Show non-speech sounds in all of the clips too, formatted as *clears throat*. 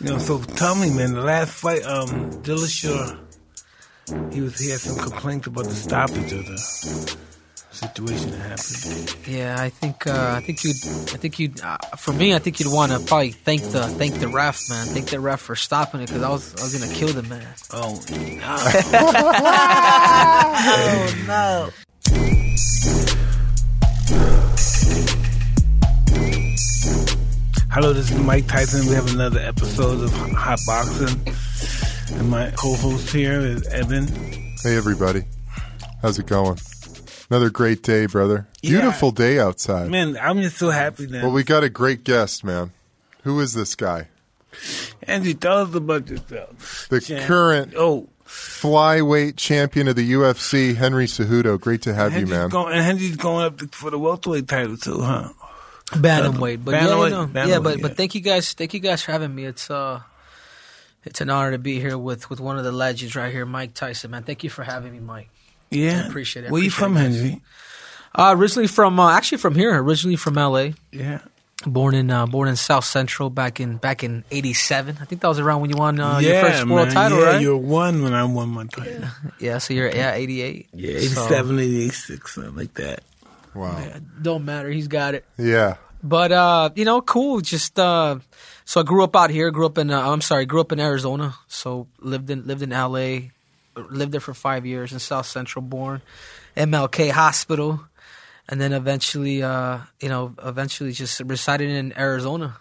You know, so tell me, man, the last fight, um, Dillashaw, he was he had some complaints about the stoppage of the situation that happened. Yeah, I think uh, I think you'd I think you'd uh, for me I think you'd want to probably thank the thank the ref man thank the ref for stopping it because I was I was gonna kill the man. Oh *laughs* oh no! *laughs* Hello, this is Mike Tyson. We have another episode of Hot Boxing, and my co-host here is Evan. Hey, everybody. How's it going? Another great day, brother. Yeah. Beautiful day outside. Man, I'm just so happy now. Well, we got a great guest, man. Who is this guy? Angie, tell us about yourself. The Champ. current Oh, flyweight champion of the UFC, Henry Cejudo. Great to have you, Henry's man. Going, and Henry's going up for the welterweight title too, huh? Bantamweight, but yeah, you know, bantamweight, yeah, but yeah. but thank you guys, thank you guys for having me. It's uh, it's an honor to be here with with one of the legends right here, Mike Tyson. Man, thank you for having me, Mike. Yeah, I appreciate it. I Where you from, it. Henry? Uh, originally from uh, actually from here, originally from L.A. Yeah. Born in uh, born in South Central back in back in '87. I think that was around when you won uh, yeah, your first world man. title, yeah, right? you were one when I won my title. Yeah, so you're yeah '88. Yeah, 87, 86, something like that. Wow. Don't matter. He's got it. Yeah. But uh, you know, cool. Just uh, so I grew up out here. Grew up in uh, I'm sorry, grew up in Arizona. So lived in lived in L.A. Lived there for five years in South Central. Born MLK Hospital, and then eventually, uh, you know, eventually just resided in Arizona,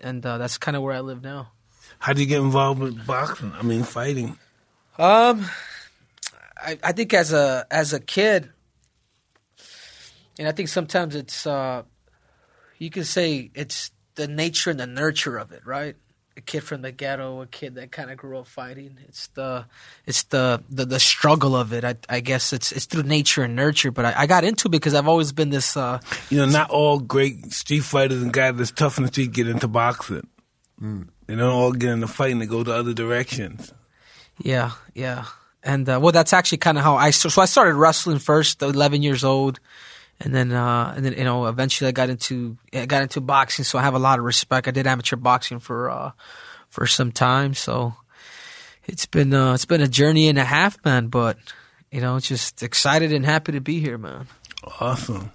and uh, that's kind of where I live now. How do you get involved with boxing? I mean, fighting. Um, I, I think as a as a kid, and I think sometimes it's uh, you can say it's the nature and the nurture of it, right? A kid from the ghetto, a kid that kind of grew up fighting. It's the it's the the, the struggle of it. I, I guess it's it's through nature and nurture. But I, I got into it because I've always been this. Uh, You know, not all great street fighters and guys that's tough in the street get into boxing. They don't all get into fighting. They go to other directions. Yeah, yeah, and uh, well, that's actually kind of how I. So, so I started wrestling first, 11 years old, and then uh, and then you know eventually I got into I got into boxing. So I have a lot of respect. I did amateur boxing for uh, for some time, so it's been uh, it's been a journey and a half, man. But you know, just excited and happy to be here, man. Awesome.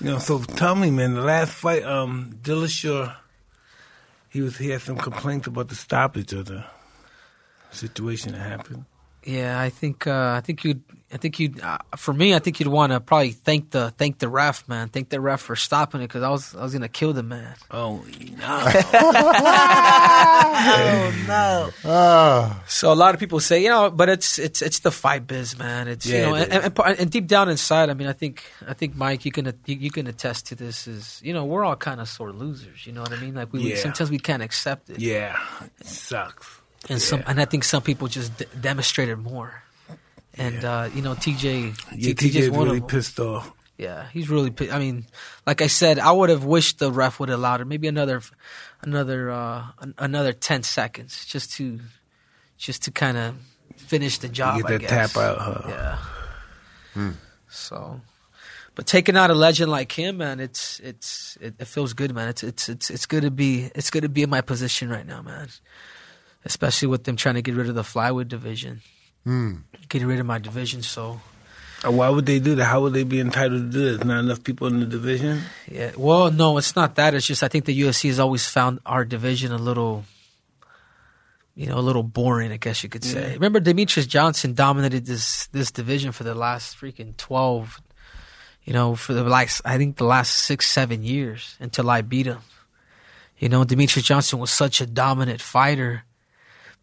You know, so tell me, man, the last fight, um, Dillashaw, he was he had some complaints about the stoppage of the situation that happened. Yeah, I think uh, I think you'd I think you'd uh, for me I think you'd want to probably thank the thank the ref man thank the ref for stopping it because I was I was gonna kill the man. Oh no! *laughs* Oh no! Ah, So a lot of people say, you know, but it's it's it's the fight biz, man. It's Yeah, you know, it and, and, and and deep down inside, I mean, I think I think Mike, you can you, you can attest to this. Is you know, we're all kind of sore losers. You know what I mean? Like we Yeah. sometimes we can't accept it, yeah, it sucks. And some and I think some people just d- demonstrated more. And uh, you know, TJ, Yeah, T- TJ's one really of them. pissed off. Yeah, he's really. pi- I mean, like I said, I would have wished the ref would have allowed it. Maybe another, another, uh, an- another ten seconds, just to, just to kind of finish the job. get I that guess. tap out, huh? Yeah. So, but taking out a legend like him, man, it's it's it, it feels good, man. It's it's it's it's good to be it's good to be in my position right now, man. Especially with them trying to get rid of the flyweight division, hmm. getting rid of my division. So Uh, Why would they do that? How would they be entitled to do that? There's not enough people in the division. Yeah. Well, no, it's not that. It's just I think the UFC has always found our division a little, you know, a little boring. I guess you could say. Yeah. Remember, Demetrious Johnson dominated this this division for the last freaking twelve, you know, for the last I think the last six seven years until I beat him. You know, Demetrious Johnson was such a dominant fighter,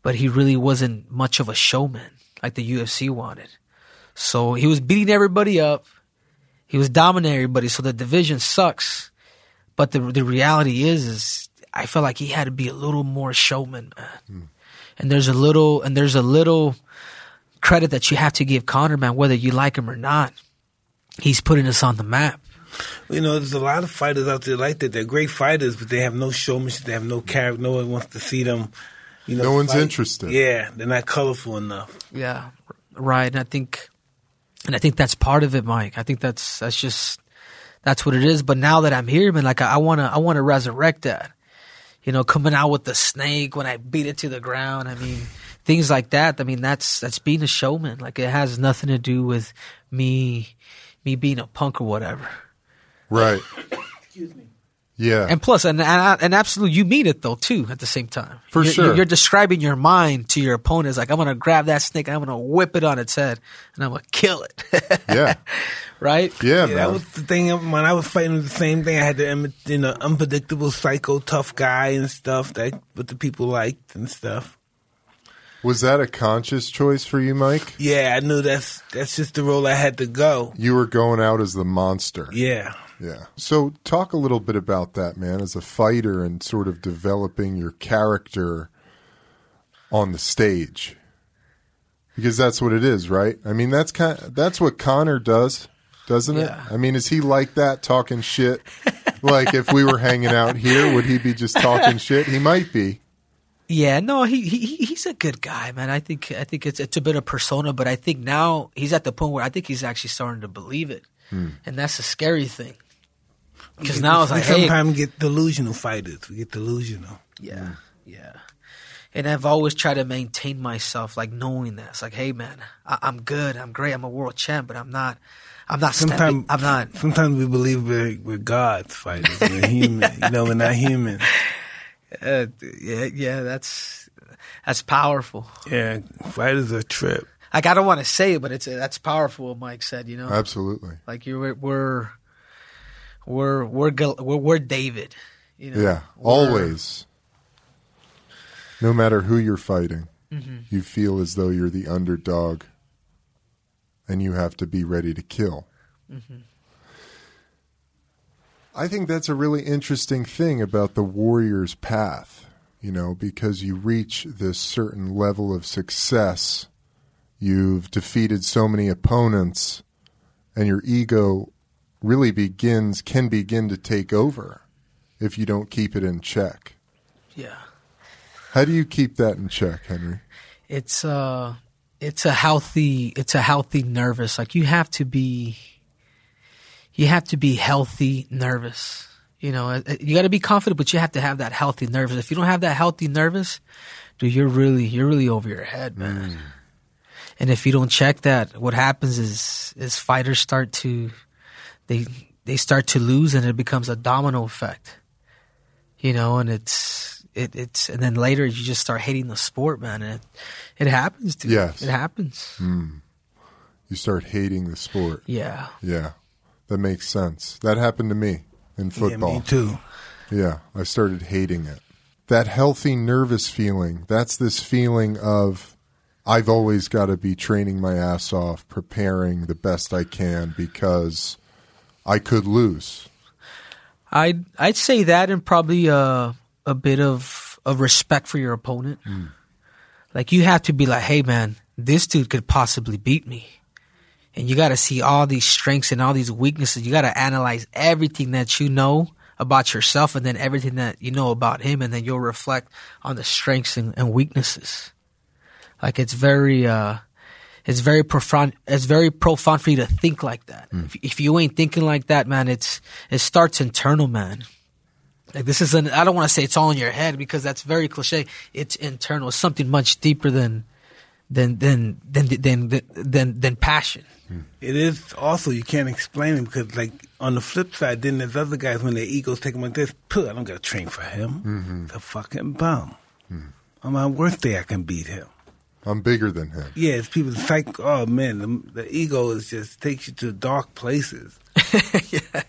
but he really wasn't much of a showman like the UFC wanted. So he was beating everybody up. He was dominating everybody. So the division sucks. But the the reality is, is I felt like he had to be a little more showman, man. Hmm. And there's a little, and there's a little credit that you have to give Conor, man, whether you like him or not. He's putting us on the map. You know, there's a lot of fighters out there like that. They're great fighters, but they have no showmanship. They have no character. No one wants to see them. You know, No one's fight. interested. Yeah, they're not colorful enough. Yeah, right. And I think, and I think that's part of it, Mike. I think that's that's just that's what it is. But now that I'm here, man, like I want to I want to resurrect that. you know, coming out with the snake when I beat it to the ground. I mean, things like that. I mean, that's that's being a showman. Like it has nothing to do with me me being a punk or whatever. Right. *coughs* Excuse me. Yeah. And plus, and and, and absolutely, you mean it though too. At the same time, For You're- sure. you're describing your mind to your opponent. It's like I'm gonna grab that snake, I'm gonna whip it on its head, and I'm gonna kill it. *laughs* yeah. *laughs* right? Yeah, Yeah, man. that was the thing. When I was fighting the same thing, I had the im- you know unpredictable, psycho, tough guy and stuff that what the people liked and stuff. Was that a conscious choice for you, Mike? Yeah, I knew that's that's just the role I had to go. You were going out as the monster. Yeah. Yeah. So talk a little bit about that, man, as a fighter and sort of developing your character on the stage. Because that's what it is, right? I mean, that's kind that's what Conor does, doesn't Yeah. it? I mean, is he like that talking shit? *laughs* like if we were hanging out here, would he be just talking shit? He might be. Yeah, no, he, he he- he's a good guy, man. I think I think it's it's a bit of persona, but I think now he's at the point where I think he's actually starting to believe it, hmm. and that's a scary thing. Because now it's we like, hey, sometimes get delusional fighters. We get delusional. Yeah, yeah. And I've always tried to maintain myself, like knowing that it's like, hey, man, I- I'm good, I'm great, I'm a world champ, but I'm not, I'm not stepping, Sometimes I'm not. Sometimes we believe we're, we're gods fighters. We're *laughs* human. you know, we're not human. *laughs* Uh, yeah, yeah, that's that's powerful. Yeah, fighters are a trip. Like I don't want to say it, but it's that's powerful. What Mike said, you know, Absolutely. like you're we're we're we're we're, we're David. You know, Yeah. Always. No matter who you're fighting, Mm-hmm. you feel as though you're the underdog and you have to be ready to kill. Mm-hmm. I think that's a really interesting thing about the warrior's path, you know, because you reach this certain level of success. You've defeated so many opponents, and your ego really begins, can begin to take over if you don't keep it in check. Yeah. How do you keep that in check, Henry? it's uh it's a healthy it's a healthy nervous like you have to be you have to be healthy nervous you know Uh, uh, you got to be confident but you have to have that healthy nervous if you don't have that healthy nervous dude you're really you're really over your head man and if you don't check that what happens is is fighters start to they they start to lose and it becomes a domino effect you know and it's it, it's and then later you just start hating the sport man and it, it happens dude Yes. it happens hmm. You start hating the sport. yeah Yeah, that makes sense. That happened to me in Yeah, football. me too. Yeah, I started hating it. That healthy nervous feeling, that's this feeling of I've always got to be training my ass off, preparing the best I can because I could lose. I'd I'd say that and probably a a bit of of respect for your opponent. Like you have to be like, hey man, this dude could possibly beat me, and you got to see all these strengths and all these weaknesses. You got to analyze everything that you know about yourself, and then everything that you know about him, and then you'll reflect on the strengths and, and weaknesses. Like it's very uh it's very profound it's very profound for you to think like that. Hmm. If, if you ain't thinking like that, man, it's it starts internal, man. Like this is an I don't want to say it's all in your head because that's very cliche. It's internal. It's something much deeper than than than than than than than, than passion. Hmm. It is also you can't explain it because like on the flip side, then there's other guys when their egos take them like this. Puh, I don't got to train for him. Mm-hmm. He's a fucking bum. On my worst day, I can beat him. I'm bigger than him. Yeah, it's people psych. Oh man, the, the ego is just takes you to dark places. *laughs*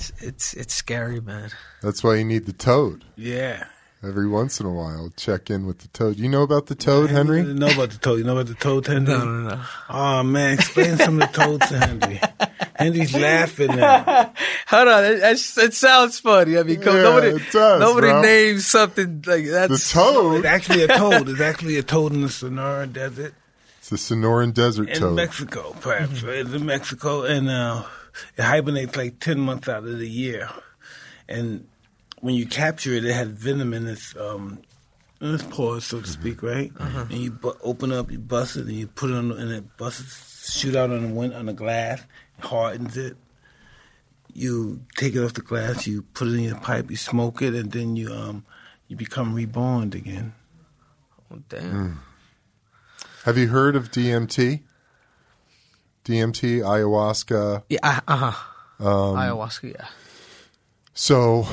It's it's, it's scary, man. That's why you need the toad. Yeah. Every once in a while, check in with the toad. You know about the toad, Henry? You know about the toad? You know about the toad, *laughs* Henry? No, no, no. Oh man, explain some of the toads to Henry. Henry's *laughs* laughing now. Hold on, it, it, it sounds funny. I mean, come, Yeah, nobody it does, nobody bro. names something like that. The that's It's toad? actually a toad. It's actually a toad in the Sonora Desert. It's the Sonoran Desert in toad. Mexico, perhaps. right? It's in Mexico, and uh, it hibernates like ten months out of the year. And when you capture it, it has venom in its um, in its paws, so to speak, right? And you bu- open up, you bust it, and you put it on, and it busts, shoot out on the wind on the glass, hardens it. you take it off the glass, you put it in your pipe, you smoke it, and then you um you become reborn again. Oh, damn. Have you heard of DMT? DMT, ayahuasca. Yeah. Uh huh. Um, Ayahuasca. Yeah. So,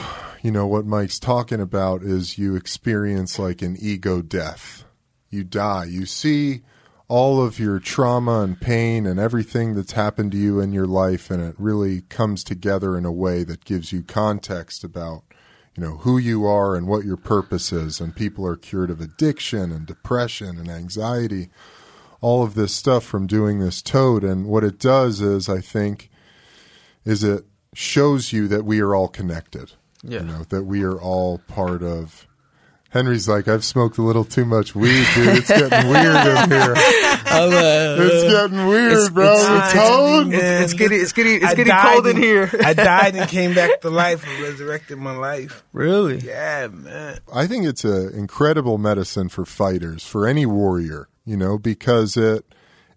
you know, what Mike's talking about is you experience like an ego death. You die. You see all of your trauma and pain and everything that's happened to you in your life, and it really comes together in a way that gives you context about, you know, who you are and what your purpose is. And people are cured of addiction and depression and anxiety, all of this stuff from doing this toad. And what it does is, I think, is it shows you that we are all connected. Yeah. You know, that we are all part of. Henry's like, I've smoked a little too much weed, dude. It's getting *laughs* weird in here. It's getting weird, It's- bro. it's- The toad. It's, it's getting it's getting it's I getting died cold in here. I died and came back to life and *laughs* resurrected my life. really? Yeah, man. I think it's an incredible medicine for fighters, for any warrior, you know, because it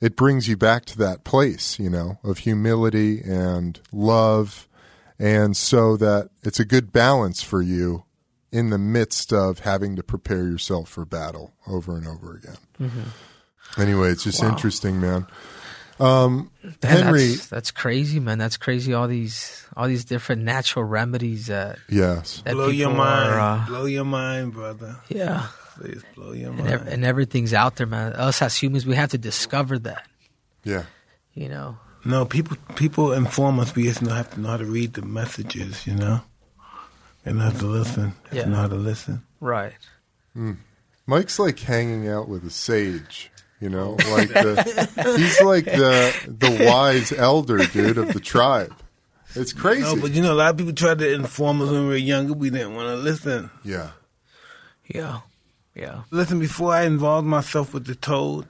it brings you back to that place, you know, of humility and love, and so that it's a good balance for you in the midst of having to prepare yourself for battle over and over again. Anyway, it's just Wow. interesting, man. Man, Henry, that's, that's crazy, man. That's crazy. All these all these different natural remedies that yes, that blow your mind. are. Uh, blow your mind, brother. yeah, Please blow your and, mind. ev- and everything's out there, man. Us as humans, we have to discover that. yeah, You know. No, people people inform us. We just know, have to know how to read the messages. You know, and have to listen. Have Yeah. to know how to listen. Right. Hmm. Mike's like hanging out with a sage, you know, like the, he's like the the wise elder dude of the tribe. It's crazy. No, but you know, a lot of people tried to inform us when we were younger. We didn't want to listen. yeah, Yeah. Yeah. Listen, before I involved myself with the toad,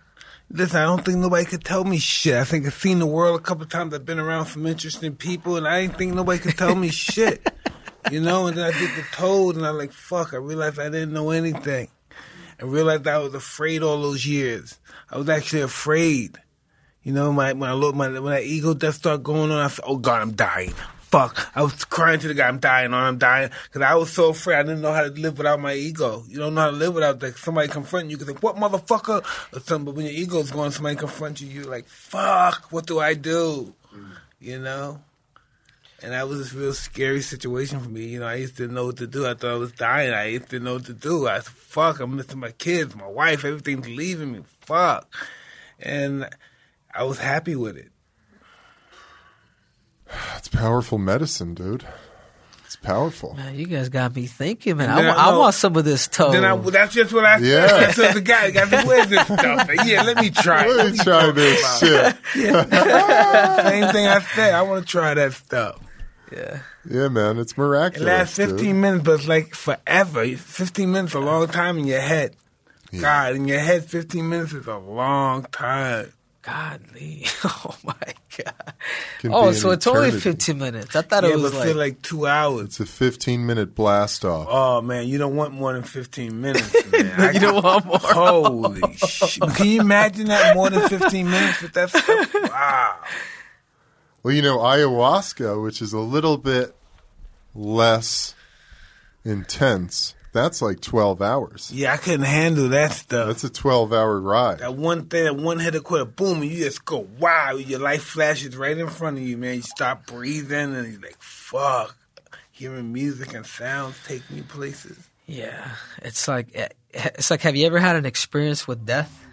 listen, I don't think nobody could tell me shit. I think I've seen the world a couple times. I've been around some interesting people, and I didn't think nobody could tell me *laughs* shit. You know, and then I did the toad, and I'm like, fuck, I realized I didn't know anything. I realized I was afraid all those years. I was actually afraid. You know, my, when I look, my, when that ego death start going on, I said, oh God, I'm dying. Fuck. I was crying to the guy, I'm dying, or I'm dying. Because I was so afraid I didn't know how to live without my ego. You don't know how to live without that. Somebody confronting you, Because, say, what motherfucker? Or something. But when your ego's going, somebody confronts you, you're like, fuck, what do I do? Mm. You know? And that was this real scary situation for me. You know, I used to know what to do. I thought I was dying. I used to know what to do. I said, fuck, I'm missing my kids, my wife, everything's leaving me. Fuck. And I was happy with it. *sighs* it's powerful medicine, dude. It's powerful. Man, you guys got me thinking, man. And I, then I I want some of this toe. Then I, that's just what I said. Yeah. *laughs* That's what the guy got me, where's this stuff? Yeah, let me try it. Let me try this shit. *laughs* *laughs* Same thing I said. I want to try that stuff. yeah. Yeah, man, it's It miraculous. lasts dude. 15 minutes, but it's like forever. 15 minutes is a long time in your head. Yeah. God, in your head, 15 minutes is a long time. Godly. *laughs* Oh my god. Can Oh, so an it's only 15 minutes. I thought yeah, it was but like, like two hours. It's a 15 minute blast off. Oh man, you don't want more than 15 minutes, man. *laughs* I you don't want more. Holy shit. Can you imagine that more than 15 minutes with that stuff? Wow. Well, you know, ayahuasca, which is a little bit less intense, that's like 12 hours. Yeah, I couldn't handle that stuff. That's a 12 hour ride. that one thing, that one hit a quarter, boom, and you just go, wow, your life flashes right in front of you, man. You stop breathing, and you're like, fuck. Hearing music and sounds take me places. yeah. It's like, eh, it's like, have you ever had an experience with death?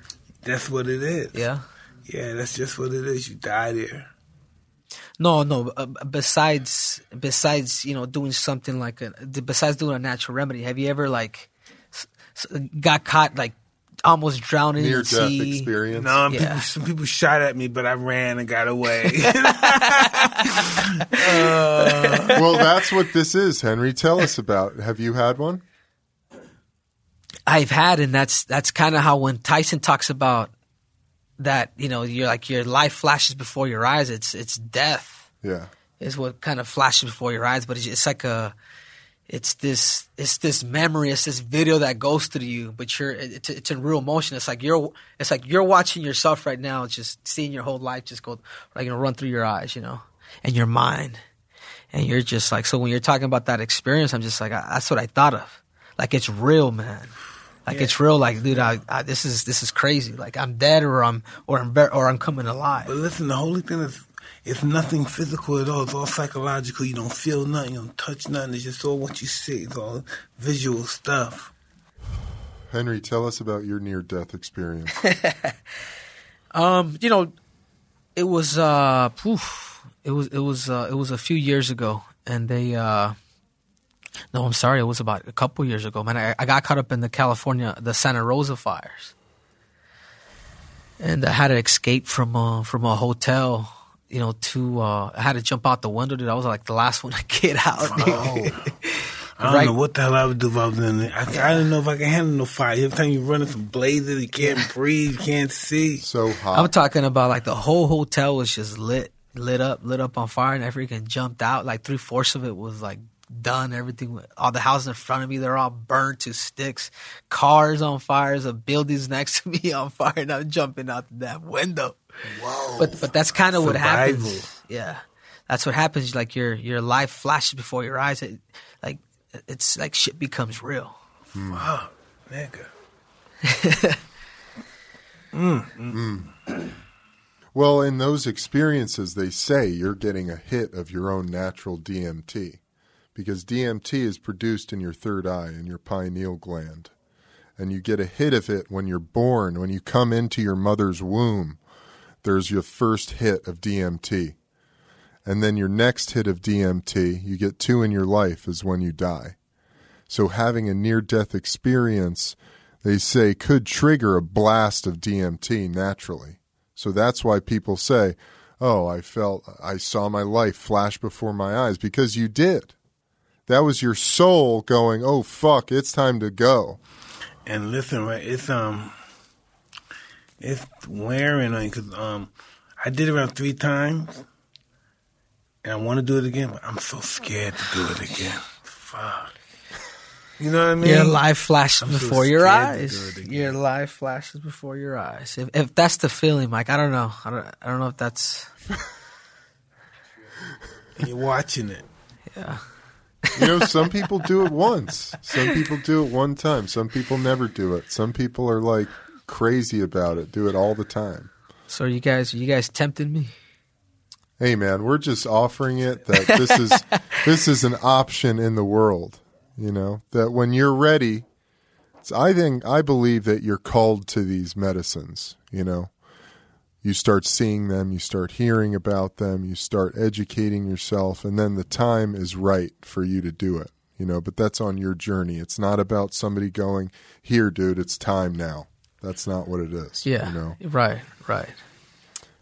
That's what it is. Yeah. Yeah, that's just what it is. You die there. No, no. Uh, besides, besides, you know, doing something like a, besides doing a natural remedy, have you ever like s- s- got caught like almost drowning Near in death the sea? Near death experience. No, Yeah. people, some people shot at me, but I ran and got away. *laughs* well, that's what this is, Henry. Tell us about. Have you had one? I've had, and that's that's kind of how when Tyson talks about that, you know, you're like your life flashes before your eyes. It's it's death Yeah. is what kind of flashes before your eyes, but it's, it's like a, it's this it's this memory, it's this video that goes through you, but you're it's it's in real motion. It's like you're it's like you're watching yourself right now, just seeing your whole life just go like you know run through your eyes, you know, and your mind. and you're just like so when you're talking about that experience, I'm just like I, that's what I thought of. Like it's real, man. Like Yeah. it's real. Like dude, I, I, this is this is crazy. Like I'm dead or I'm or I'm or I'm coming alive. But listen, the holy thing is, it's nothing physical at all. It's all psychological. You don't feel nothing. You don't touch nothing. It's just all what you see. It's all visual stuff. Henry, tell us about your near death experience. *laughs* Um, you know, it was uh, poof, it was it was uh, it was a few years ago, and they uh, no, I'm sorry, it was about a couple years ago, man. I, I got caught up in the California, the Santa Rosa fires, and I had to escape from uh, from a hotel. You know, to uh, I had to jump out the window, dude. I was like the last *laughs* one to get out. dude. I don't *laughs* Right. know what the hell I would do if I was in there. I, I don't know if I can handle no fire. Every time you run into blazes, you can't *laughs* breathe, you can't see. So hot. I'm talking about like the whole hotel was just lit, lit up, lit up on fire, and I freaking jumped out. Like three fourths of it was like done. Everything, all the houses in front of me, they're all burnt to sticks. Cars on fire, the buildings *laughs* next to me on fire, and I'm jumping out that window. Whoa. But but that's kind of what happens. Yeah, that's what happens. Like your your life flashes before your eyes. It, like it's like shit becomes real. Hmm. Fuck, nigga. *laughs* Mm, mm. Hmm. Well, in those experiences, they say you're getting a hit of your own natural DMT because DMT is produced in your third eye, in your pineal gland. And you get a hit of it when you're born. When you come into your mother's womb, there's your first hit of DMT. And then your next hit of DMT, you get two in your life, is when you die. So having a near death experience, they say, could trigger a blast of DMT naturally. So that's why people say, "Oh, I felt I saw my life flash before my eyes because you did." That was your soul going, "Oh fuck, it's time to go." And listen, right? It's um, it's wearing on you because um, I did it around three times, and I want to do it again, but I'm so scared to do it again. Fuck. You know what I mean? Your life flashes I'm so before your eyes. do it again. Your life flashes before your eyes. If if that's the feeling, Mike, I don't know. I don't. I don't know if that's. And *laughs* you're watching it. Yeah. You know, some people do it once. Some people do it one time. Some people never do it. Some people are like crazy about it, do it all the time. So you guys, you guys tempted me. Hey man, we're just offering it that this is *laughs* this is an option in the world, you know, that when you're ready, it's, I think I believe that you're called to these medicines, you know. You start seeing them, you start hearing about them, you start educating yourself and then the time is right for you to do it, you know, but that's on your journey. It's not about somebody going, "Here, dude, it's time now." That's not what it is, Yeah. you know. Right. Right.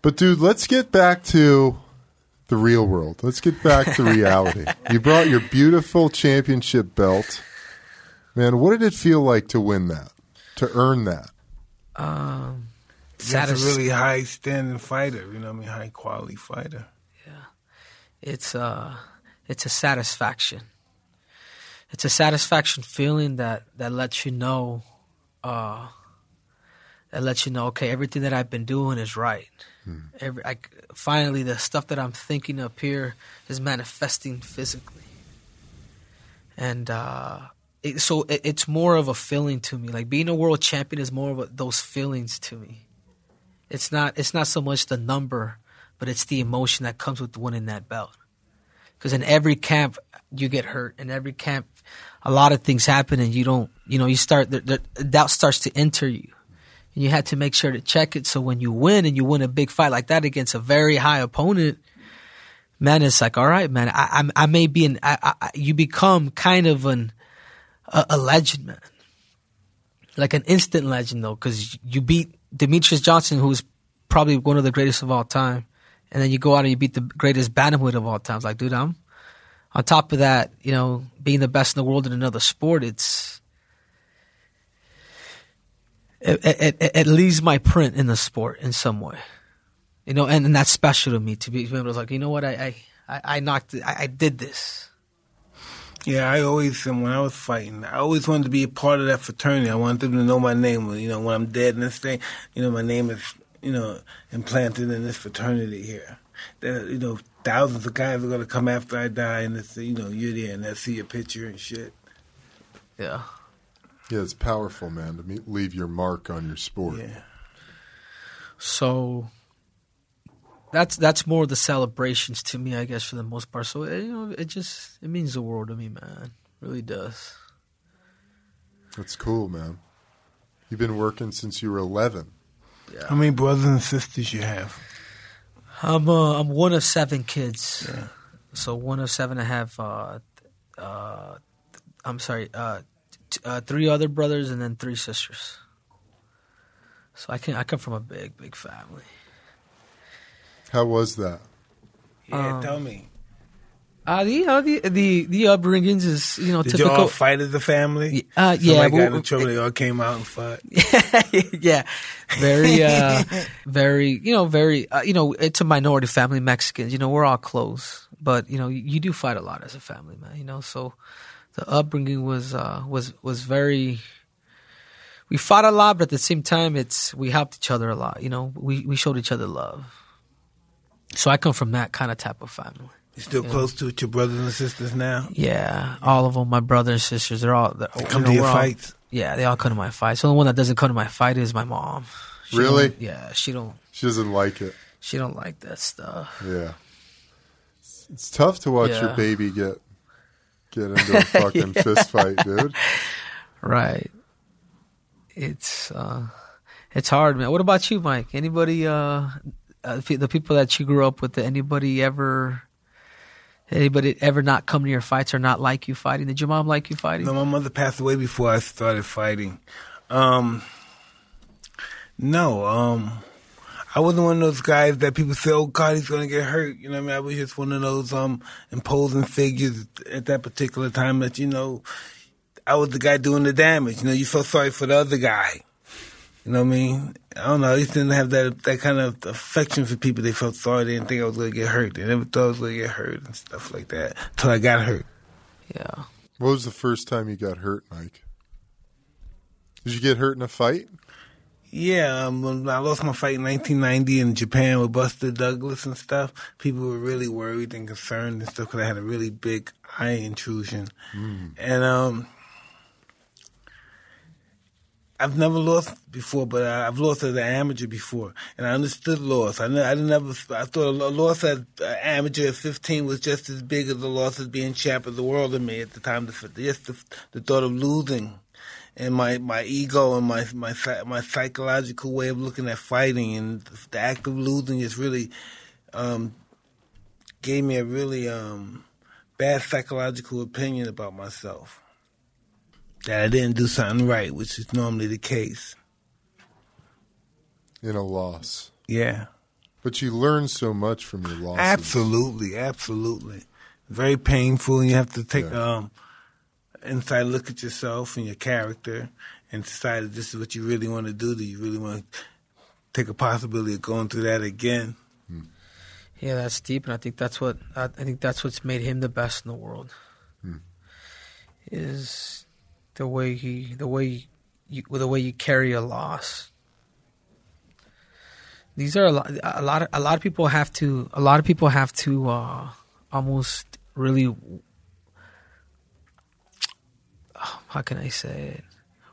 But dude, let's get back to the real world. Let's get back to reality. *laughs* you brought your beautiful championship belt. Man, what did it feel like to win that? To earn that? Um. That's a really high standing fighter. You know what I mean? High quality fighter. Yeah, it's uh it's a satisfaction. It's a satisfaction feeling that that lets you know uh that lets you know okay everything that I've been doing is right. Every like finally the stuff that I'm thinking up here is manifesting physically. And uh it, so it, it's more of a feeling to me. Like being a world champion is more of a, those feelings to me. It's not it's not so much the number, but it's the emotion that comes with winning that belt. Because in every camp you get hurt. In every camp, a lot of things happen, and you don't. You know, you start the, the doubt starts to enter you, and you have to make sure to check it. So when you win and you win a big fight like that against a very high opponent, man, it's like, all right, man, I I, I may be an. I, I, you become kind of an a, a legend, man. Like an instant legend, though, because you beat Demetrious Johnson, who's probably one of the greatest of all time, and then you go out and you beat the greatest bantamweight of all time. It's like, dude, I'm on top of that. You know, being the best in the world in another sport, it's it, it, it, it leaves my print in the sport in some way. You know, and, and that's special to me to be able to like, you know what, I I, I, I knocked, I, I did this. Yeah, I always, um, when I was fighting, I always wanted to be a part of that fraternity. I wanted them to know my name. You know, when I'm dead and this thing, you know, my name is, you know, implanted in this fraternity here. That you know, thousands of guys are gonna come after I die, and it's you know you're there, and they see your picture and shit. Yeah. Yeah, it's powerful, man, to me- leave your mark on your sport. Yeah. So that's that's more the celebrations to me, I guess, for the most part. So eh, you know, it just it means the world to me, man. It really does. That's cool, man. You've been working since you were 11. Yeah. How many brothers and sisters you have? I'm uh, I'm one of seven kids. So one of seven. I have uh, uh, I'm sorry, uh, t- uh, three other brothers and then three sisters. So I can I come from a big big family. How was that? Yeah, Um, tell me. Uh, the, you know the the the upbringings is you know Did you typical. all fight as a family? Uh, Somebody yeah, got in we- trouble. They all came out and fought. *laughs* yeah, very, uh, very, you know, very, uh, you know, it's a minority family, Mexicans. You know, we're all close, but you know, you, you do fight a lot as a family, man. You know, so the upbringing was uh, was was very. We fought a lot, but at the same time, it's we helped each other a lot. You know, we we showed each other love. So I come from that kind of type of family. You still close to with your brothers and sisters now? Yeah, all of them, my brothers and sisters, they're all they're, Come you to know, your we're all- fights. yeah, they all come to my fights. The only one that doesn't come to my fight is my mom. She Really? Yeah, she don't. She doesn't like it. She don't like that stuff. Yeah. It's, it's tough to watch your baby get get *laughs* into a fucking fist fight, dude. Right. It's uh, it's hard, man. What about you, Mike? Anybody? Uh, uh, the people that you grew up with. Anybody ever? Anybody ever not come to your fights or not like you fighting? Did your mom like you fighting? No, my mother passed away before I started fighting. Um, no, um, I wasn't one of those guys that people say, "Oh God, he's gonna get hurt." You know, what I mean, I was just one of those um imposing figures at that particular time that you know, I was the guy doing the damage. You know, you felt sorry for the other guy. You know what I mean? I don't know. I just didn't have that that kind of affection for people. They felt sorry. They didn't think I was gonna get hurt. They never thought I was gonna get hurt and stuff like that. Till I got hurt. Yeah. What was the first time you got hurt, Mike? Did you get hurt in a fight? Yeah, um, when I lost my fight in 1990 in Japan with Buster Douglas and stuff, people were really worried and concerned and stuff because I had a really big eye intrusion. And um, I've never lost before, but I, I've lost as an amateur before, and I understood loss. I, I never, I thought a loss as an amateur at 15 was just as big as the loss as being champ of the world to me at the time. The, just the, the thought of losing and my my ego and my my my psychological way of looking at fighting and the act of losing just really um, gave me a really um, bad psychological opinion about myself. That I didn't do something right, which is normally the case. In a loss. Yeah, But you learn so much from your losses. absolutely, absolutely. Very painful, and you have to take Yeah. um inside look at yourself and your character, and decide if this is what you really want to do. Do you really want to take a possibility of going through that again? Yeah, that's deep, and I think that's what I I think that's what's made him the best in the world. Is the way he, the way you, the way you carry a loss. These are a lot. A lot of a lot of people have to. A lot of people have to uh, almost really. How can I say it?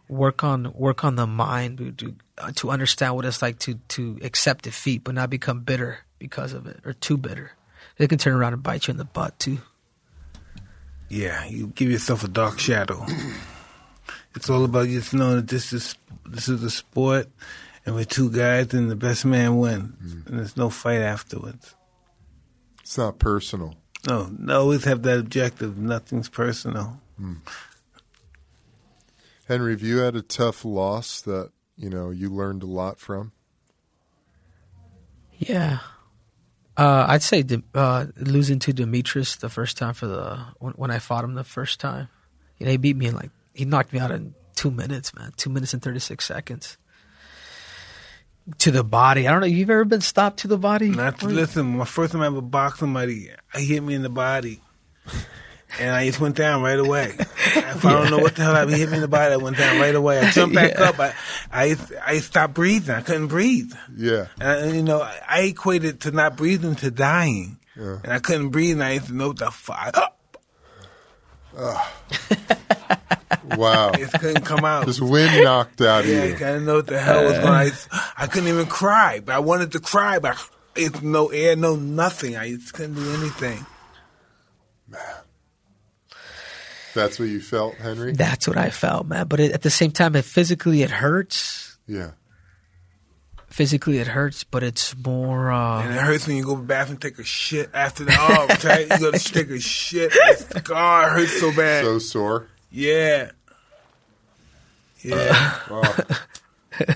Work on work on the mind to to, understand what it's like to to accept defeat, but not become bitter because of it or too bitter. They can turn around and bite you in the butt too. Yeah, you give yourself a dark shadow. *clears throat* it's all about just knowing that this is this is a sport, and we're two guys, and the best man wins, and there's no fight afterwards. It's not personal. No, no, always have that objective. Nothing's personal. Henry, have you had a tough loss that, you know, you learned a lot from? Yeah, uh, I'd say Dim- uh, losing to Demetrious the first time for the when, when I fought him the first time. You know, he beat me in like he knocked me out in two minutes, man. Two minutes and thirty six seconds. To the body. I don't know. You've ever been stopped to the body? Not to listen. My first time I ever boxed somebody, he hit me in the body, and I just went down right away. *laughs* If I don't know what the hell, he hit me in the body. I went down right away. I jumped back Yeah. up. I, I, I stopped breathing. I couldn't breathe. Yeah. And, and, you know, I equated to not breathing to dying. Yeah. And I couldn't breathe, and I used to know what the fuck. *laughs* Wow. It couldn't come out. Just wind knocked out of Yeah, I didn't know what the hell was going on. I, I couldn't even cry, but I wanted to cry, but it's no air, no nothing. I just couldn't do anything. Man. That's what you felt, Henry? That's what I felt, man. But it, at the same time, it physically it hurts. Yeah. Physically it hurts, but it's more. And Uh, it hurts when you go to the bathroom, and take a shit after the oh, right? You go to take a shit. It's, God, it hurts so bad. So sore. yeah, yeah. Oh, *laughs*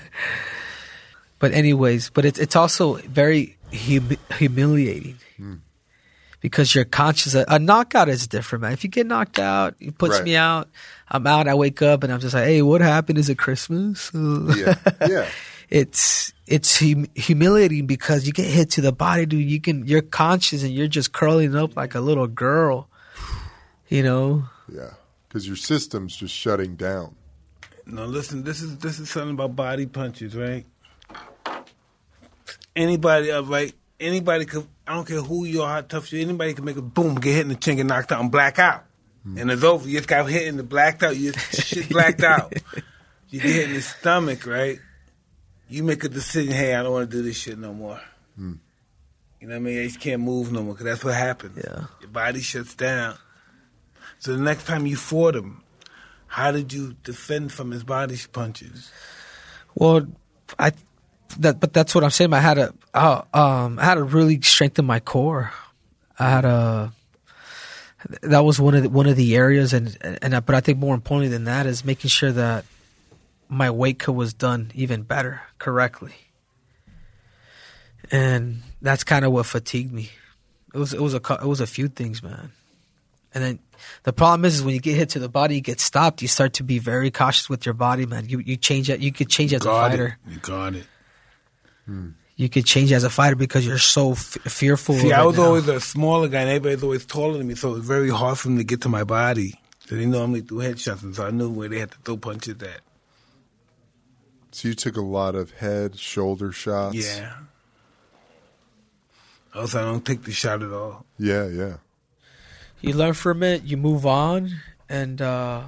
but anyways, but it's it's also very hum- humiliating hmm. because you're conscious. A knockout is different, man. If you get knocked out, it puts Right. me out. I'm out. I wake up and I'm just like, hey, what happened? Is it Christmas? *laughs* yeah. Yeah. it's it's hum- humiliating because you get hit to the body, dude. You can you're conscious and you're just curling up like a little girl. You know, Yeah. Because your system's just shutting down. No, listen. This is this is something about body punches, right? Anybody, uh, right? Anybody could. I don't care who you are, how tough you. are, Anybody can make a boom, get hit in the chin, get knocked out, and black out, and it's over. You just got hit in the blacked out. You shit blacked out. *laughs* You get hit in the stomach, right? You make a decision. Hey, I don't want to do this shit no more. You know what I mean? I just can't move no more because that's what happens. Yeah. Your body shuts down. So the next time you fought him, how did you defend from his body punches? Well, I that but that's what I'm saying. I had to uh, um I had to really strengthen my core. I had a that was one of the, one of the areas, and and I, but I think more importantly than that is making sure that my weight cut was done even better, correctly. And that's kind of what fatigued me. It was it was a it was a few things, man. And then the problem is, is when you get hit to the body, you get stopped. You start to be very cautious with your body, man. You you change it. You could change as a fighter. it. You got it. Hmm. You could change as a fighter because you're so f- fearful. See, of I was now. always a smaller guy, and everybody's always taller than me, so it was very hard for them to get to my body. So they normally threw headshots, and so I knew where they had to throw punches at. So you took a lot of head, shoulder shots. Yeah. Also, I don't take the shot at all. Yeah, yeah. You learn from it, you move on, and uh,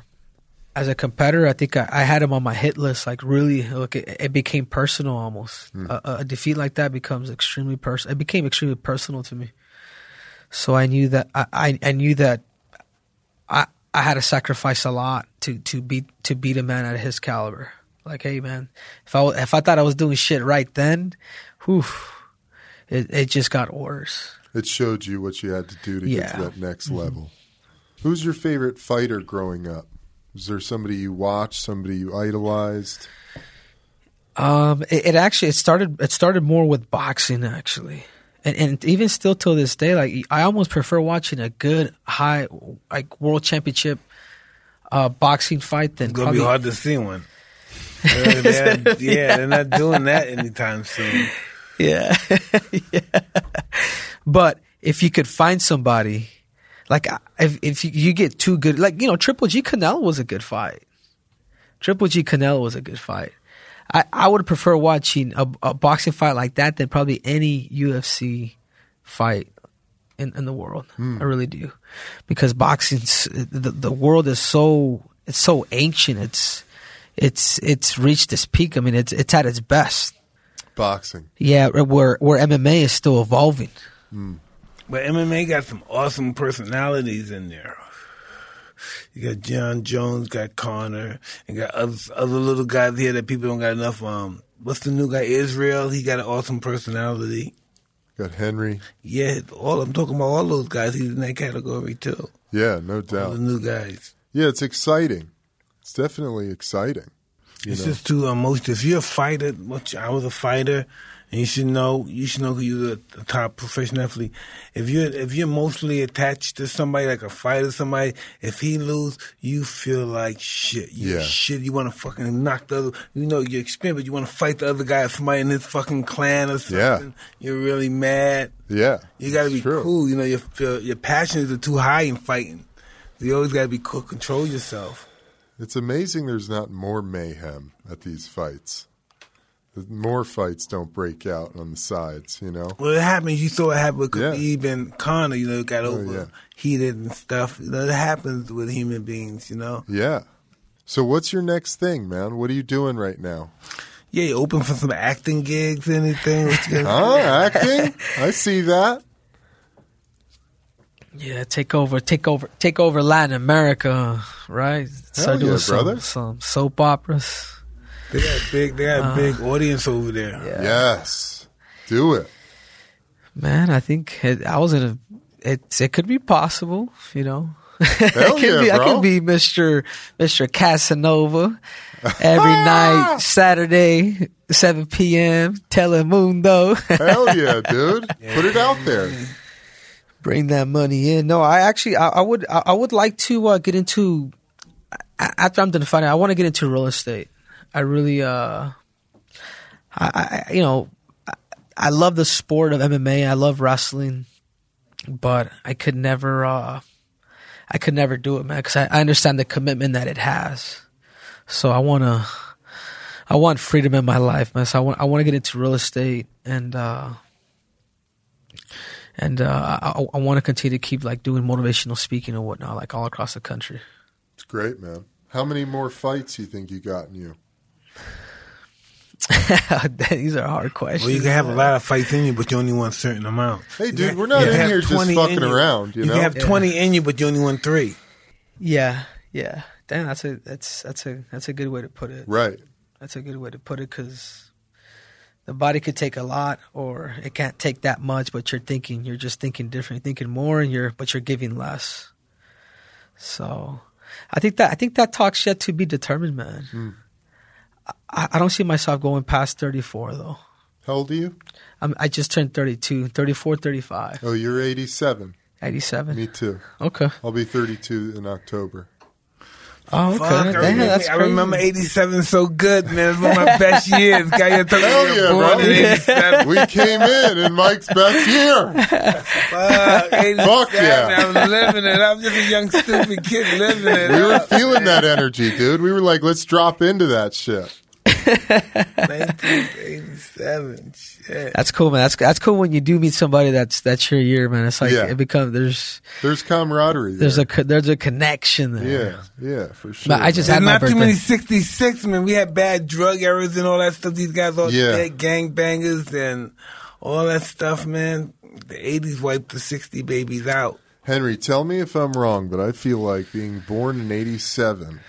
as a competitor, I think I, I had him on my hit list. Like really, look, it, it became personal almost. A, a defeat like that becomes extremely personal. It became extremely personal to me. So I knew that I, I, I knew that I I had to sacrifice a lot to to beat to beat a man at his caliber. Like, hey man, if I if I thought I was doing shit right then, whew, it it just got worse. It showed you what you had to do to get to that next level. Who's your favorite fighter growing up? Was there somebody you watched, somebody you idolized? Um, it, it actually it started it started more with boxing actually, and and even still till this day, like I almost prefer watching a good high like world championship uh boxing fight than It's gonna probably be hard to see one. *laughs* They're- they're- yeah, they're not doing that anytime soon. *laughs* yeah, *laughs* yeah. But if you could find somebody, like if if you, you get too good, like you know, Triple G Canelo was a good fight. Triple G Canelo was a good fight. I, I would prefer watching a, a boxing fight like that than probably any UFC fight in, in the world. Hmm. I really do, because boxing, the the world is so it's so ancient. It's it's it's reached this peak. I mean, it's it's at its best. Boxing. Yeah, where where MMA is still evolving. But MMA got some awesome personalities in there. You got Jon Jones, got Conor, and got other, other little guys here that people don't got enough. Um, what's the new guy? Israel. He got an awesome personality. Got Henry. Yeah, all I'm talking about all those guys. He's in that category too. Yeah, no All doubt. the new guys. Yeah, it's exciting. It's definitely exciting. It's know? just too emotional. If you're a fighter, which I was a fighter, and you should know, you should know who you're the, top professional athlete. If you're if you're emotionally attached to somebody like a fighter, somebody, if he lose, you feel like shit. You Yeah. shit. You want to fucking knock the other. You know you're experienced, but you want to fight the other guy, somebody in his fucking clan or something. Yeah. You're really mad. yeah. You got to be true. cool. You know your your passions are too high in fighting. You always got to be cool, control yourself. It's amazing there's not more mayhem at these fights. The More fights don't break out on the sides, you know? Well, it happens. You saw it happened with Yeah. Khabib and Conor. You know, got Oh, overheated and stuff. You know, it happens with human beings. You know. Yeah. So what's your next thing, man? What are you doing right now? Yeah, you open for some acting gigs, anything? What Huh? Acting? I see that. Yeah, take over, take over, take over Latin America, right? Start doing yeah, some, brother. some soap operas. They got big. They got a big audience over there. Yeah. Yes. Do it. Man, I think it, I was in a. It it could be possible, you know. *laughs* Hell I could yeah, be, I could be Mister Mister Casanova every *laughs* night, Saturday, seven p.m. Telemundo. *laughs* Hell yeah, dude. Put it out there. Bring that money in. No, I actually I, I would I, I would like to uh, get into after I'm done fighting. I want to get into real estate. I really uh, I, I you know I, I love the sport of MMA. I love wrestling, but I could never uh, I could never do it, man, because I, I understand the commitment that it has. So I want to I want freedom in my life, man. So I want I want to get into real estate and. uh and uh, I, I want to continue to keep like doing motivational speaking and whatnot, like all across the country. It's great, man. How many more fights you think you got in you? *laughs* These are hard questions. Well, you can have a lot of fights in you, but you only want a certain amount. Hey, dude, we're not you in here just fucking you. around, you know? can have twenty in you, but you only want three. Yeah, yeah. Damn, that's a that's that's a that's a good way to put it. Right. That's a good way to put it because the body could take a lot, or it can't take that much. But you're thinking, you're just thinking different, you're thinking more, and you're but you're giving less. So, I think that I think that talk's yet to be determined, man. Hmm. I, I don't see myself going past 34 though. How old are you? I'm, I just turned 32, 34, 35, Oh, you're 87. 87. Me too. Okay. I'll be 32 in October. Oh, okay. Fuck, I, Damn, remember, that's I remember '87 so good, man. It was one of my best *laughs* years. Guy, you're talking Hell about yeah, born bro. in '87. We came in in Mike's best year. Fuck, 87, Fuck yeah. I was living it. I was just a young stupid kid living it. We were feeling man. that energy, dude. We were like, let's drop into that shit. 1987. Shit. That's cool, man. That's that's cool when you do meet somebody that's that's your year, man. It's like Yeah. it becomes there's There's camaraderie. There. there's a there's a connection there. yeah, yeah, for sure. But I just There's had my not too many 66, man. We had bad drug errors and all that stuff. These guys all Yeah. dead gangbangers and all that stuff, man. The 80s wiped the 60 babies out. Henry, tell me if I'm wrong, but I feel like being born in 87,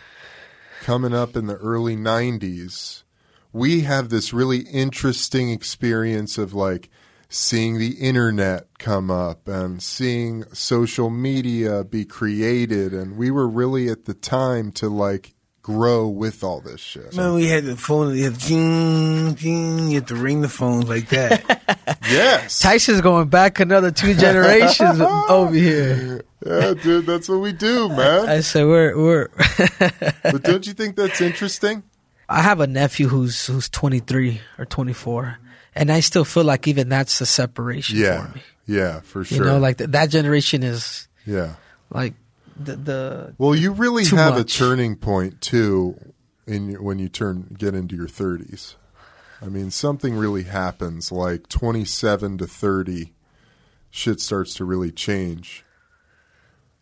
coming up in the early 90s, we have this really interesting experience of like seeing the internet come up and seeing social media be created. And we were really at the time to like grow with all this shit. Man, we had the phone, you had jing, jing, you had to ring the phones like that. *laughs* Yes. Tyson's going back another two generations *laughs* over here. Yeah, dude, that's what we do, man. I said we're we're. *laughs* But don't you think that's interesting? I have a nephew who's who's 23 or 24, and I still feel like even that's a separation Yeah. for me. Yeah, for sure. You know, like th- that generation is yeah. like the the Well, you really have a turning point too in your, when you turn get into your 30s. I mean, something really happens like 27 to 30 shit starts to really change.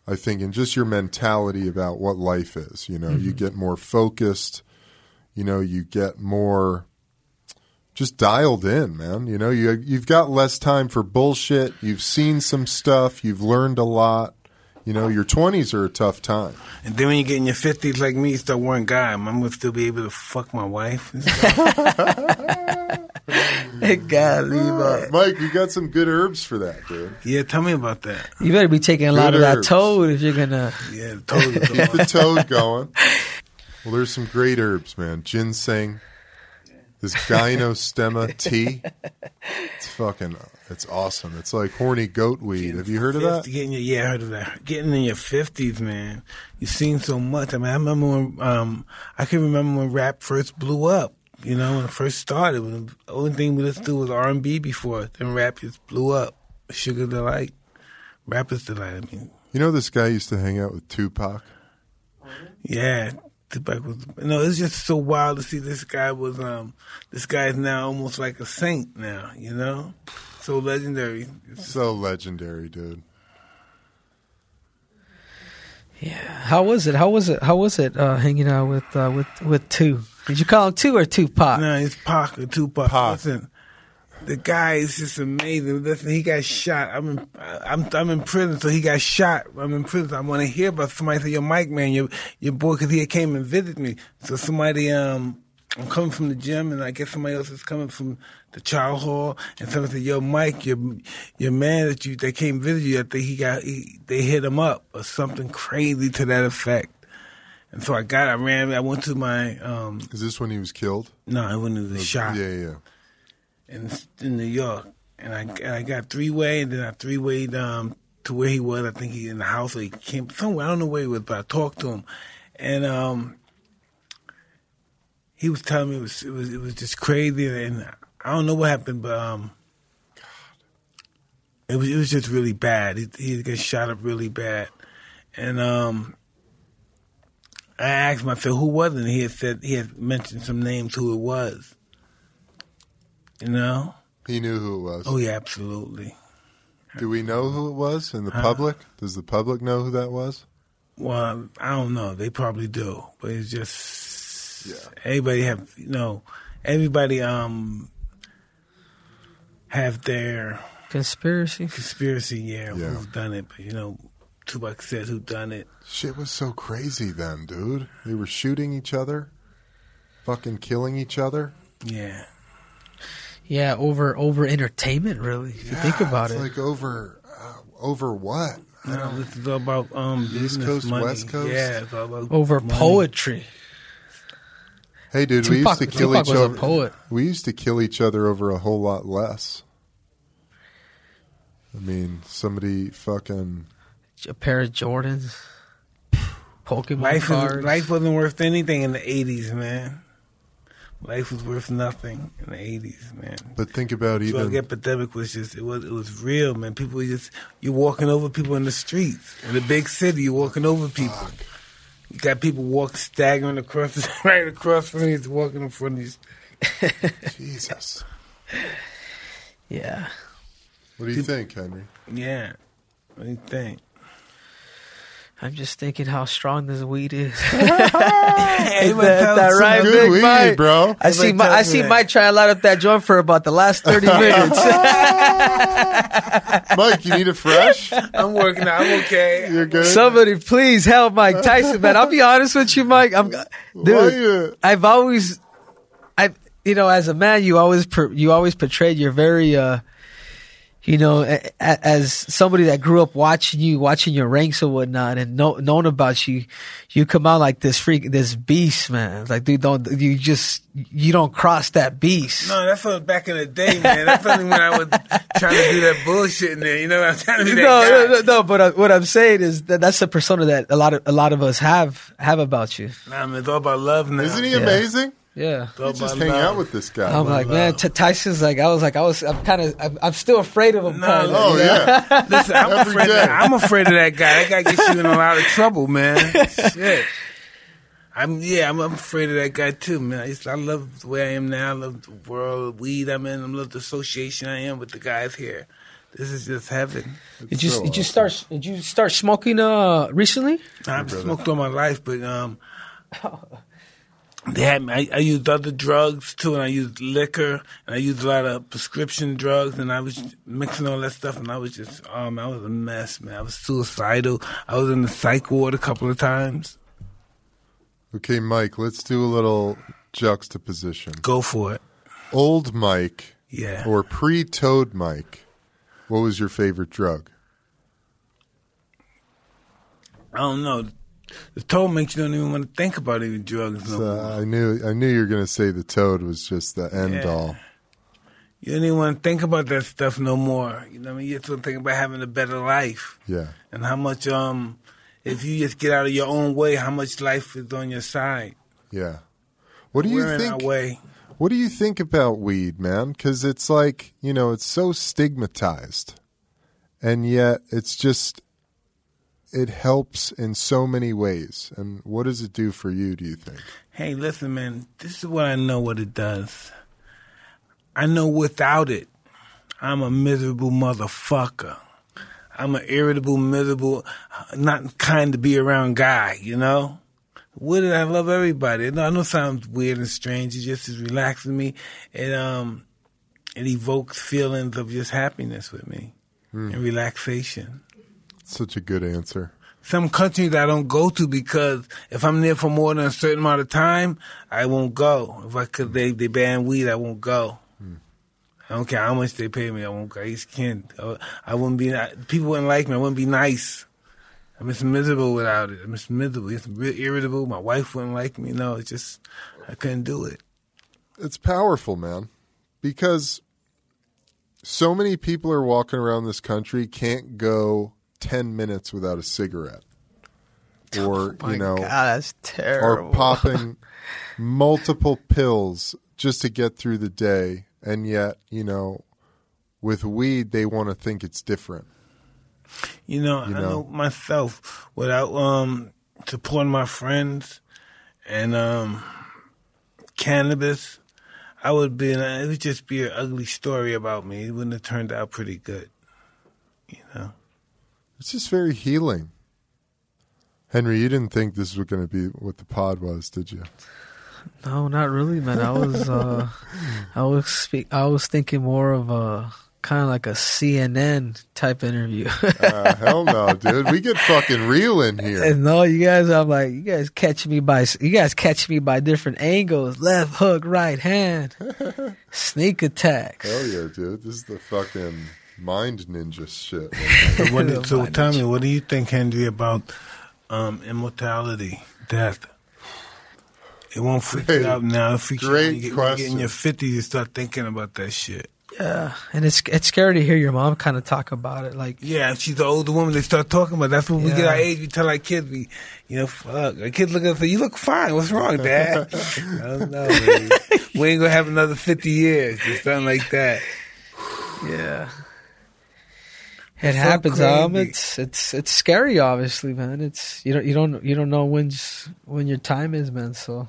I think and just your mentality about what life is, you know, you mm-hmm. get more focused, you know, you get more just dialed in, man. You know, you you've got less time for bullshit. You've seen some stuff, you've learned a lot. You know, your 20s are a tough time. and then when you get in your 50s like me, you start wearing guy. I'm going to still be able to fuck my wife. and stuff. *laughs* God, Levi. Ah, Mike, you got some good herbs for that, dude. yeah, tell me about that. You better be taking a lot Good of that toad if you're gonna. Yeah, totally. *laughs* Keep the toad going. *laughs* Well, there's some great herbs, man. Ginseng, this gynostemma *laughs* tea. It's fucking, it's awesome. It's like horny goat weed. Have you heard of that? Getting your, yeah, I heard of that. Getting in your fifties, man. You've seen so much. I mean, I remember when um, I can remember when rap first blew up. You know, when it first started, when the only thing we listened to was R and B before. Then rap just blew up. Sugar delight, rappers delight. I mean, You know, this guy used to hang out with Tupac. Yeah, Tupac was. No, it's just so wild to see this guy was. Um, this guy is now almost like a saint now. You know, so legendary. So legendary, dude. Yeah. How was it? How was it? How was it uh, hanging out with uh, with with two? Did you call him two or Tupac? No, it's Pac or Tupac. Pac. Listen, the guy is just amazing. Listen, he got shot. I'm in, I'm I'm in prison, so he got shot. I'm in prison. I want to hear about somebody say, "Yo, Mike, man, your your boy," because he came and visited me. So somebody, um, I'm coming from the gym, and I guess somebody else is coming from the child hall, and somebody said, "Yo, Mike, your your man that you that came visit you, I think he got he, they hit him up or something crazy to that effect." And so I got, I ran, I went to my, um, Is this when he was killed? no, I went to the shop Yeah, yeah. In in New York, and I and I got three way, and then I three wayed um to where he was. I think he in the house, or he came somewhere. I don't know where he was, but I talked to him, and um he was telling me it was it was it was just crazy, and I don't know what happened, but um. It was it was just really bad. He he got shot up really bad, and um, I asked myself "Who was it?" And he had said he had mentioned some names who it was. You know? He knew who it was. Oh yeah, absolutely. Do we know who it was in the public? Does the public know who that was? Well, I don't know. They probably do, but it's just Yeah. everybody have you know everybody um have their Conspiracy. conspiracy. Yeah, Yeah. who's done it? But you know, Tupac said who done it. Shit was so crazy then, dude. They were shooting each other, fucking killing each other. Yeah, Yeah, over over entertainment. Really, if you think about it's it. like over, uh, over what? I don't- this is about um East business Coast, money. West Coast? Yeah, it's about over money. poetry. Hey, dude, we used to kill Tupac each other. poet. We used to kill each other over a whole lot less. I mean, somebody fucking A pair of Jordans. Pokemon Life cards. was, life wasn't worth anything in the '80s, man. Life was worth nothing in the '80s, man. But think about drug even epidemic was just it was it was real, man. People just you're walking over people in the streets in the big city. You're walking over people. You got people walking staggering across *laughs* right across from you, just walking in front of you. *laughs* Jesus. yeah. What do you think, Henry? Yeah, what do you think? I'm just thinking how strong this weed is. *laughs* *laughs* Hey, that- man, that right, Good Big weed, Mike. bro. I see. Everybody My, I see. Mike try to light up that joint for about the last thirty *laughs* minutes. Mike, you need a fresh? I'm working out. I'm okay. You're good. Somebody please help Mike Tyson, man. I'll be honest with you, Mike. I'm, Why dude. you- I've always, I, you know, as a man, you always, per, you always portrayed you're very, uh, you know, a, a, as somebody that grew up watching you, watching your ranks or whatnot, and know, known about you, you come out like this freak, this beast, man. Like, dude, don't you just, you don't cross that beast. No, that's what back in the day, man. That's only when I was trying to do that bullshit in there. You know, I'm trying to be that no, no, no, no, but uh, what I'm saying is that that's the persona that a lot of a lot of us have have about you. Nah, man, it's all about love now. Isn't he Yeah. amazing? Yeah. It's all You just about hang love. out with this guy. I'm like, man, T- Tyson's like, I was like, I was, I'm kind of, I'm, I'm still afraid of him. No, kinda, oh, yeah. *laughs* Listen, I'm Every afraid. Of, day. I'm afraid of that guy. That guy gets you in a lot of trouble, man. *laughs* Shit. I'm yeah. I'm, I'm afraid of that guy too, man. I, just, I love the way I am now. I love the world of weed I'm in. I love the association I am with the guys here. This is just heaven. Did you so did you start did you start smoking uh recently? I've smoked all my life, but um, *laughs* they had me. I, I used other drugs too, and I used liquor, and I used a lot of prescription drugs, and I was mixing all that stuff, and I was just, um, I was a mess, man. I was suicidal. I was in the psych ward a couple of times. Okay, Mike, let's do a little juxtaposition. Go for it. Old Mike Yeah. or pre toad Mike, what was your favorite drug? I don't know. The toad makes you don't even want to think about even drugs no So more. I knew I knew you were going to say the toad was just the end Yeah. all. You don't even want to think about that stuff no more. You know what I mean? You just want to think about having a better life. Yeah. and how much um if you just get out of your own way, how much life is on your side. Yeah. What do you We're in think? way. What do you think about weed, man? Because it's like you know, it's so stigmatized, and yet it's just it helps in so many ways. And what does it do for you? Do you think? Hey, listen, man. This is what I know. What it does. I know without it, I'm a miserable motherfucker. I'm an irritable, miserable, not kind to be around guy. You know. With it, I love everybody. I know it sounds weird and strange. It just is relaxing me. It um, it evokes feelings of just happiness with me and relaxation. Such a good answer. Some countries I don't go to because if I'm there for more than a certain amount of time, I won't go. If I could, they they ban weed, I won't go. Hmm. I don't care how much they pay me. I won't go. I just can't. I, I wouldn't be. People wouldn't like me. I wouldn't be nice. I'm just miserable without it. I'm just miserable. It's real irritable. My wife wouldn't like me. No, it's just I couldn't do it. It's powerful, man, because so many people are walking around this country can't go 10 minutes without a cigarette. Or, My you know, God, that's terrible. or popping multiple pills just to get through the day. And yet, you know, with weed, they want to think it's different. You know, You I know? know myself without um supporting my friends and um cannabis, I would be it would just be an ugly story about me. It wouldn't have turned out pretty good. It's just very healing. Henry, you didn't think this was going to be what the pod was, did you? No, not really, man. I was, uh, I was speak. I was thinking more of a kind of like a CNN type interview. Uh, hell no, dude. We get fucking real in here. and no, you guys, I'm like, you guys catch me by, you guys catch me by different angles. Left hook, right hand, *laughs* sneak attack. Hell yeah, dude. This is the fucking mind ninja shit. *laughs* So, what do- so Mind tell me, what do you think, Henry, about um, immortality, death? It won't freak Great- you out now. It freaks you out great when you get, when you get in your fifties. You start thinking about that shit. Yeah, and it's it's scary to hear your mom kind of talk about it. Like, Yeah, she's an older woman. They start talking about. That's when we get our age. We tell our kids, we, you know, fuck. Our kids look at us, and say, "You look fine. What's wrong, *laughs* Dad?" I don't know. baby. we ain't gonna have another fifty years or something like that. yeah, it So happens. Um, it's it's it's scary. Obviously, man. It's you don't you don't you don't know when when your time is, man. So,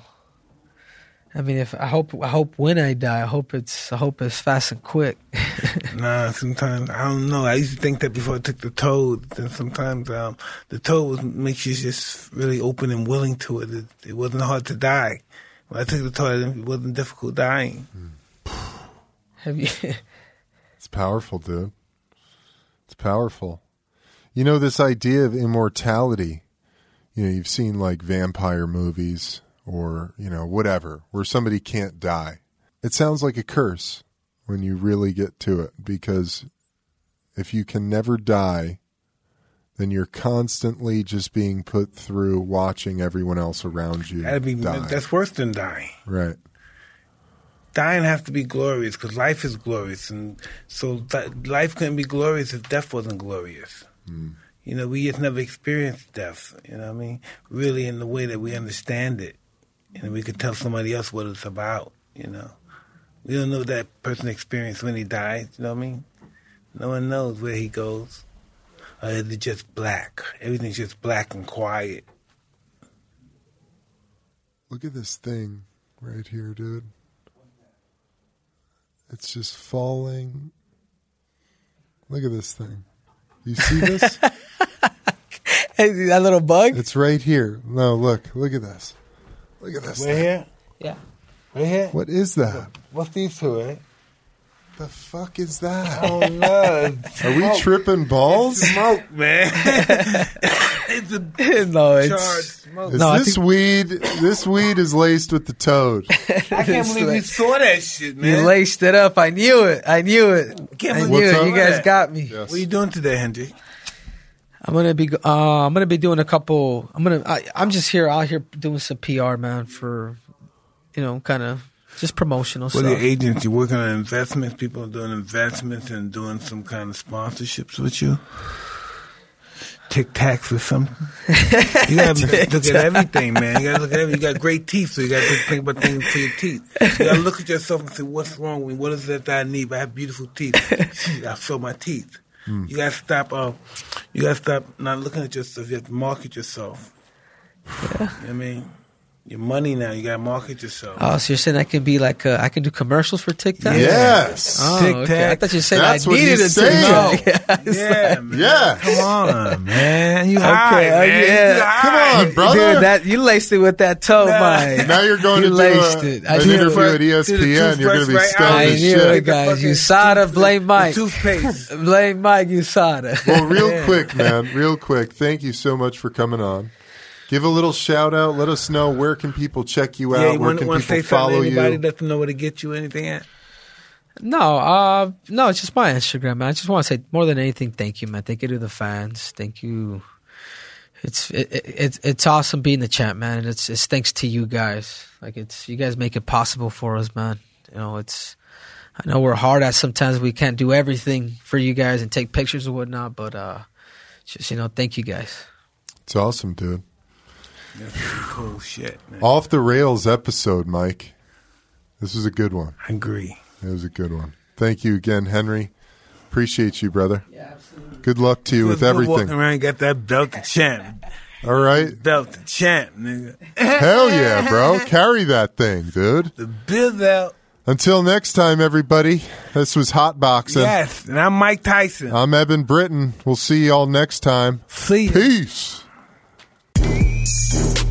I mean, if I hope I hope when I die, I hope it's I hope it's fast and quick. *laughs* Nah, sometimes I don't know. I used to think that before I took the toad. Then sometimes um, the toad was, makes you just really open and willing to it. It, it wasn't hard to die. When I took the toad, it wasn't difficult dying. *sighs* Have you? It's powerful, dude. Powerful. You know, this idea of immortality, you know, you've seen like vampire movies or, you know, whatever, where somebody can't die. It sounds like a curse when you really get to it because if you can never die, then you're constantly just being put through watching everyone else around you That'd be die. that's worse than dying. right. Dying has to be glorious because life is glorious, and so th- life couldn't be glorious if death wasn't glorious. Mm. You know, we just never experienced death. You know what I mean? Really, in the way that we understand it, and we could tell somebody else what it's about. You know, we don't know what that person experienced when he died. You know what I mean? No one knows where he goes. Uh, or is it just black? Everything's just black and quiet. Look at this thing right here, dude. It's just falling. Look at this thing. You see this? *laughs* Hey, that little bug. it's right here. No, look. Look at this. Look at this. Right thing. here, Yeah. right here. What is that? What's these two? Eh? The fuck is that? Oh no! Are we tripping balls? smoke, man. *laughs* it's a no, it's charged smoke. Is No, this think- weed? This weed is laced with the toad. *laughs* I can't it's believe you saw that shit, man. you laced it up. I knew it. I knew it. Can't I believe knew it. You guys That. got me. Yes. What are you doing today, Henry? I'm gonna be. Uh, I'm gonna be doing a couple. I'm gonna. I, I'm just here out here doing some PR, man, for you know, kind of just promotional What are your stuff. agents? You working on investments? People doing investments and doing some kind of sponsorships with you? Tic Tacs or something? You gotta *laughs* look at everything, man. You gotta look at everything. You got great teeth, so you gotta think about things for your teeth. You gotta look at yourself and say, what's wrong with me? What is it that I need? I have beautiful teeth. Shit, I feel my teeth. You gotta stop. Uh, you gotta stop not looking at yourself. You have to market yourself. Yeah. You know what I mean, your money now. You gotta market yourself. Oh, so you're saying I can be like uh, I can do commercials for TikTok? Yes. Oh, Tic okay. I thought you said That's I needed a he's saying. TikTok. Yeah. yeah, man. Yeah. Come on, man. You Okay, high, man. yeah. You high. Come on, brother. Dude, that you laced it with that toe, Nah. Mike. Now you're going You to do laced a, it. I an knew interview it. at To the ESPN. You're going to be toothbrush stoned right I as knew shit. it, guys. You saw it. Blame Mike. Toothpaste. *laughs* Blame Mike. You saw it. Well, real *laughs* Yeah. quick, man, real quick. Thank you so much for coming on. Give a little shout out. Let us know where can people check you out. yeah, you where want, can want to people say follow to anybody? you? Let them know where to get you. Anything at? No, uh, no, it's just my Instagram, man. I just want to say more than anything, thank you, man. Thank you to the fans. Thank you. It's it, it, it's it's awesome being the champ, man. And it's it's thanks to you guys. Like it's you guys make it possible for us, man. You know, it's I know we're hard at sometimes. We can't do everything for you guys and take pictures and whatnot, but uh, just you know, thank you guys. It's awesome, dude. That's *laughs* cool oh, shit, man. Off the rails episode, Mike. This was a good one. I agree. It was a good one. Thank you again, Henry. Appreciate you, brother. Yeah, absolutely. Good luck to you with Let's go Walking everything. around, got that belt to champ. All right. Belt to champ, nigga. Hell yeah, bro. Carry that thing, dude. The bill belt. Until next time, everybody. This was Hot Boxing. Yes, and I'm Mike Tyson. I'm Eben Britton. We'll see y'all next time. See ya. Peace. Thank you.